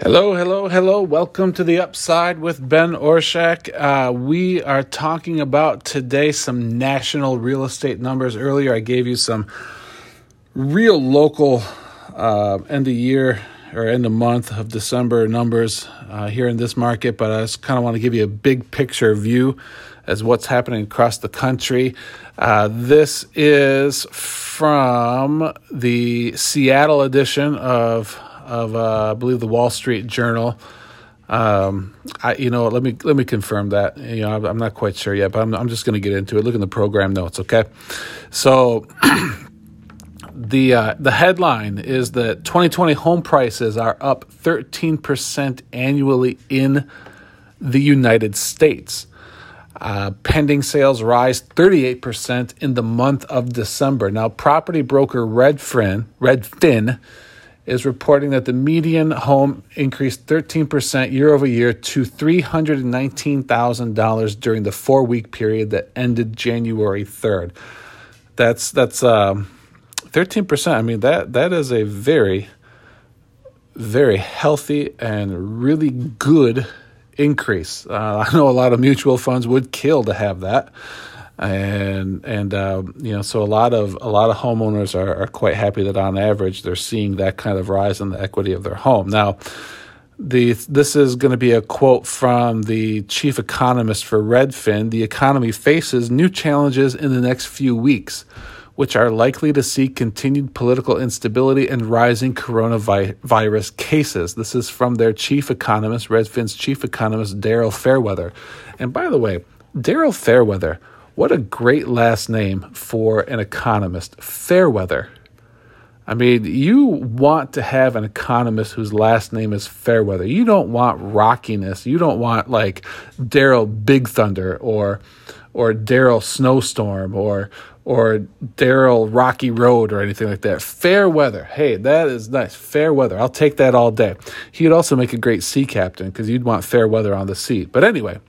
Hello, hello, hello. Welcome to the Upside with Ben Orshak. Uh, we are talking about today some national real estate numbers. Earlier, I gave you some real local uh, end of year or end of month of December numbers uh, here in this market, but I just kind of want to give you a big picture view as what's happening across the country. Uh, this is from the Seattle edition of of uh, I believe the Wall Street Journal. Um, I you know let me let me confirm that you know I'm not quite sure yet, but I'm I'm just going to get into it. Look in the program notes, okay? So. the uh, the headline is that 2020 home prices are up 13% annually in the United States. Uh, pending sales rise 38% in the month of December. Now, property broker Redfin, Redfin is reporting that the median home increased 13% year over year to $319,000 during the four week period that ended January 3rd. That's that's um, 13%. I mean that that is a very very healthy and really good increase. Uh, I know a lot of mutual funds would kill to have that and and uh, you know so a lot of a lot of homeowners are, are quite happy that on average they're seeing that kind of rise in the equity of their home now the this is going to be a quote from the chief economist for Redfin the economy faces new challenges in the next few weeks which are likely to see continued political instability and rising coronavirus cases. This is from their chief economist, Redfin's chief economist, Daryl Fairweather. And by the way, Daryl Fairweather what a great last name for an economist. Fairweather. I mean, you want to have an economist whose last name is Fairweather. You don't want rockiness. You don't want like Daryl Big Thunder or or Daryl Snowstorm or or Daryl Rocky Road or anything like that. Fair weather. Hey, that is nice. Fair weather. I'll take that all day. He'd also make a great sea captain because you'd want fair weather on the sea. But anyway,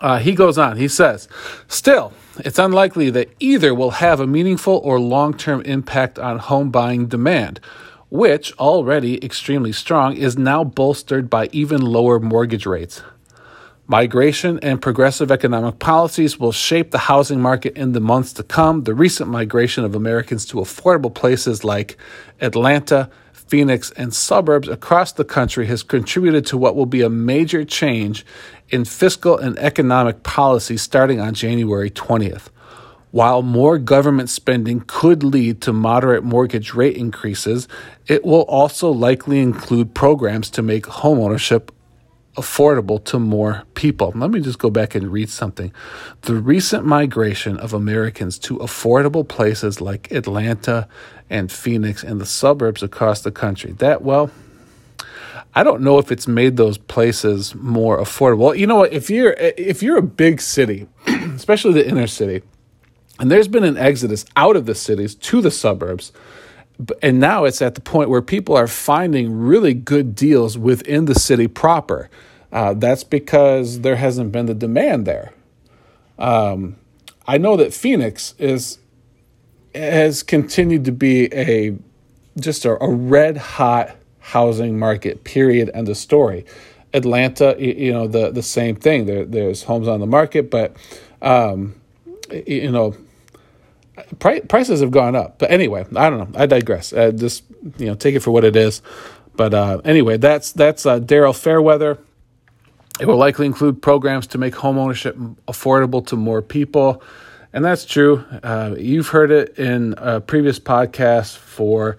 uh, he goes on, he says, Still, it's unlikely that either will have a meaningful or long term impact on home buying demand, which, already extremely strong, is now bolstered by even lower mortgage rates. Migration and progressive economic policies will shape the housing market in the months to come. The recent migration of Americans to affordable places like Atlanta, Phoenix, and suburbs across the country has contributed to what will be a major change in fiscal and economic policy starting on January 20th. While more government spending could lead to moderate mortgage rate increases, it will also likely include programs to make homeownership affordable to more people. Let me just go back and read something. The recent migration of Americans to affordable places like Atlanta and Phoenix and the suburbs across the country. That, well, I don't know if it's made those places more affordable. You know what? If you're if you're a big city, especially the inner city, and there's been an exodus out of the cities to the suburbs, and now it's at the point where people are finding really good deals within the city proper. Uh, that's because there hasn't been the demand there. Um, I know that Phoenix is has continued to be a just a, a red hot housing market. Period. End of story. Atlanta, you know the the same thing. There, there's homes on the market, but um, you know prices have gone up. But anyway, I don't know. I digress. Uh, just you know, take it for what it is. But uh, anyway, that's that's uh, Daryl Fairweather. It will likely include programs to make homeownership affordable to more people, and that's true. Uh, you've heard it in a previous podcast for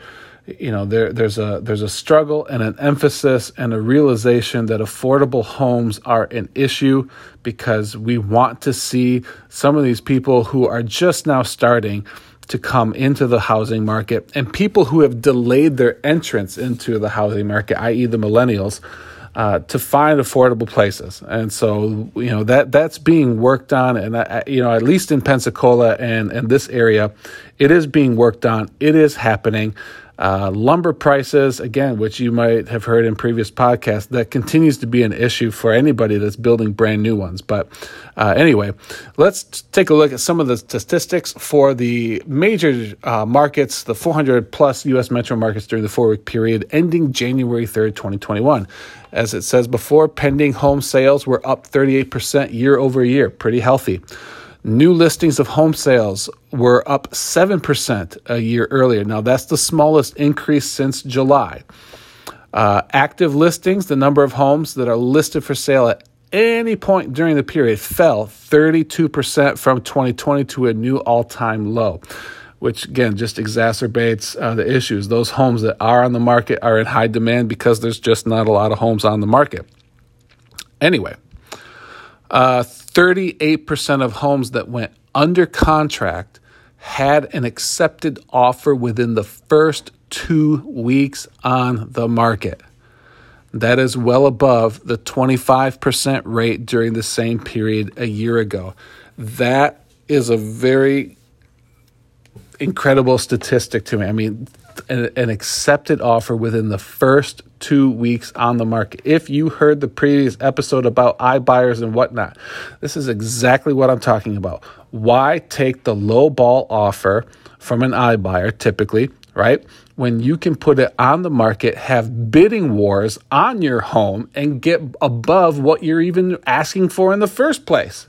you know there there's a there's a struggle and an emphasis and a realization that affordable homes are an issue because we want to see some of these people who are just now starting to come into the housing market and people who have delayed their entrance into the housing market i.e. the millennials uh, to find affordable places, and so you know that that's being worked on, and uh, you know at least in Pensacola and and this area, it is being worked on. It is happening. Uh, lumber prices, again, which you might have heard in previous podcasts, that continues to be an issue for anybody that's building brand new ones. But uh, anyway, let's take a look at some of the statistics for the major uh, markets, the 400 plus U.S. metro markets during the four week period ending January 3rd, 2021. As it says before, pending home sales were up 38% year over year, pretty healthy. New listings of home sales were up 7% a year earlier. Now, that's the smallest increase since July. Uh, active listings, the number of homes that are listed for sale at any point during the period, fell 32% from 2020 to a new all time low, which again just exacerbates uh, the issues. Those homes that are on the market are in high demand because there's just not a lot of homes on the market. Anyway, uh, 38% of homes that went under contract had an accepted offer within the first two weeks on the market. That is well above the 25% rate during the same period a year ago. That is a very incredible statistic to me. I mean, an, an accepted offer within the first two weeks on the market. If you heard the previous episode about iBuyers and whatnot, this is exactly what I'm talking about. Why take the low ball offer from an iBuyer typically, right? When you can put it on the market, have bidding wars on your home, and get above what you're even asking for in the first place,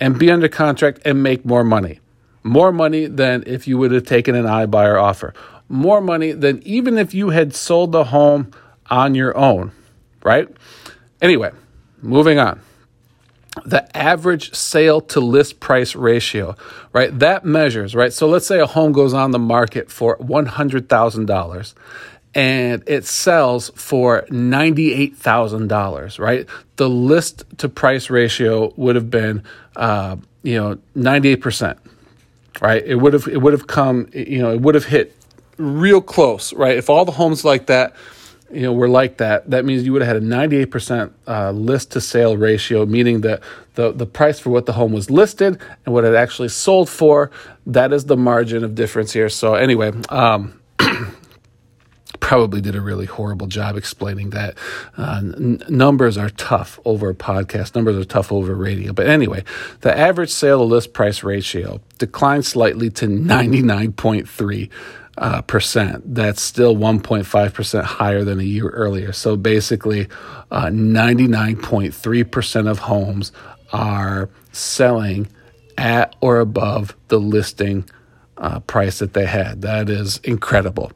and be under contract and make more money. More money than if you would have taken an iBuyer offer. More money than even if you had sold the home on your own, right? Anyway, moving on. The average sale to list price ratio, right? That measures, right? So let's say a home goes on the market for $100,000 and it sells for $98,000, right? The list to price ratio would have been, uh, you know, 98% right? It would have it would have come, you know, it would have hit real close, right? If all the homes like that, you know, were like that, that means you would have had a 98% uh, list to sale ratio, meaning that the, the price for what the home was listed and what it actually sold for, that is the margin of difference here. So anyway, um, probably did a really horrible job explaining that. Uh, n- numbers are tough over a podcast, numbers are tough over radio. But anyway, the average sale to list price ratio declined slightly to 99.3. Uh, percent. That's still 1.5 percent higher than a year earlier. So basically, uh, 99.3 percent of homes are selling at or above the listing uh, price that they had. That is incredible.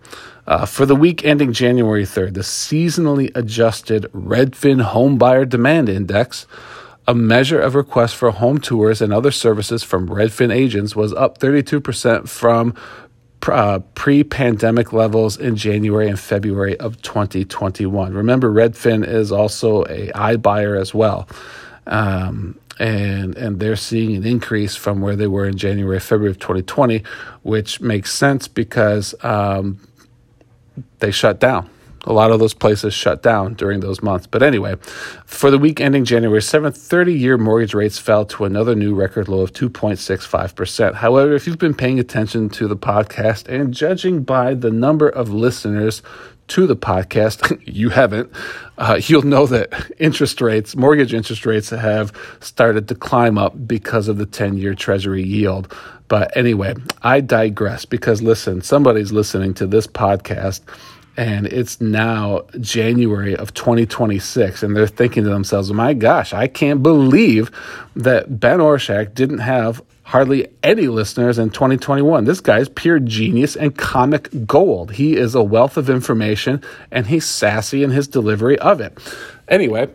Uh, for the week ending January 3rd, the seasonally adjusted Redfin Home Buyer Demand Index, a measure of requests for home tours and other services from Redfin agents, was up 32% from uh, pre pandemic levels in January and February of 2021. Remember, Redfin is also a iBuyer as well. Um, and and they're seeing an increase from where they were in January, February of 2020, which makes sense because um, they shut down. A lot of those places shut down during those months. But anyway, for the week ending January 7th, 30 year mortgage rates fell to another new record low of 2.65%. However, if you've been paying attention to the podcast and judging by the number of listeners to the podcast, you haven't, uh, you'll know that interest rates, mortgage interest rates, have started to climb up because of the 10 year Treasury yield. But anyway, I digress because listen, somebody's listening to this podcast and it's now January of 2026, and they're thinking to themselves, my gosh, I can't believe that Ben Orshak didn't have hardly any listeners in 2021. This guy's pure genius and comic gold. He is a wealth of information, and he's sassy in his delivery of it. Anyway,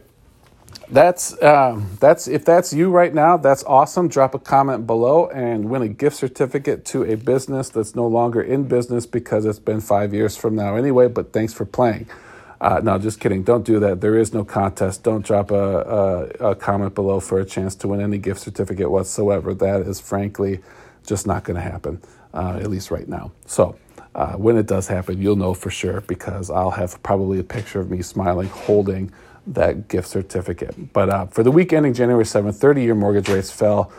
that's um, that's if that's you right now, that's awesome. Drop a comment below and win a gift certificate to a business that's no longer in business because it's been five years from now anyway. But thanks for playing. Uh, no, just kidding. Don't do that. There is no contest. Don't drop a, a, a comment below for a chance to win any gift certificate whatsoever. That is frankly just not going to happen, uh, at least right now. So. Uh, when it does happen, you'll know for sure because I'll have probably a picture of me smiling holding that gift certificate. But uh, for the week ending January 7th, 30 year mortgage rates fell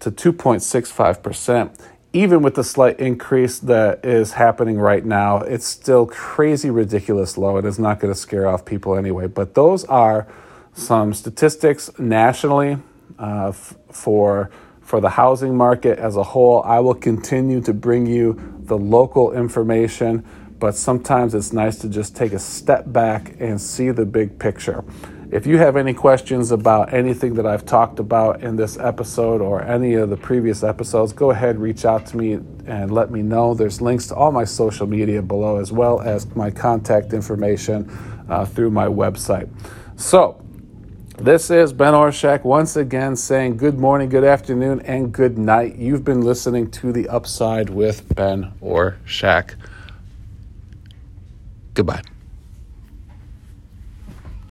to 2.65%. even with the slight increase that is happening right now, it's still crazy, ridiculous low. It is not going to scare off people anyway. But those are some statistics nationally uh, f- for for the housing market as a whole. I will continue to bring you the local information, but sometimes it's nice to just take a step back and see the big picture. If you have any questions about anything that I've talked about in this episode or any of the previous episodes, go ahead, reach out to me and let me know. There's links to all my social media below, as well as my contact information uh, through my website. So, this is Ben Orshak once again saying good morning, good afternoon, and good night. You've been listening to The Upside with Ben Orshak. Goodbye.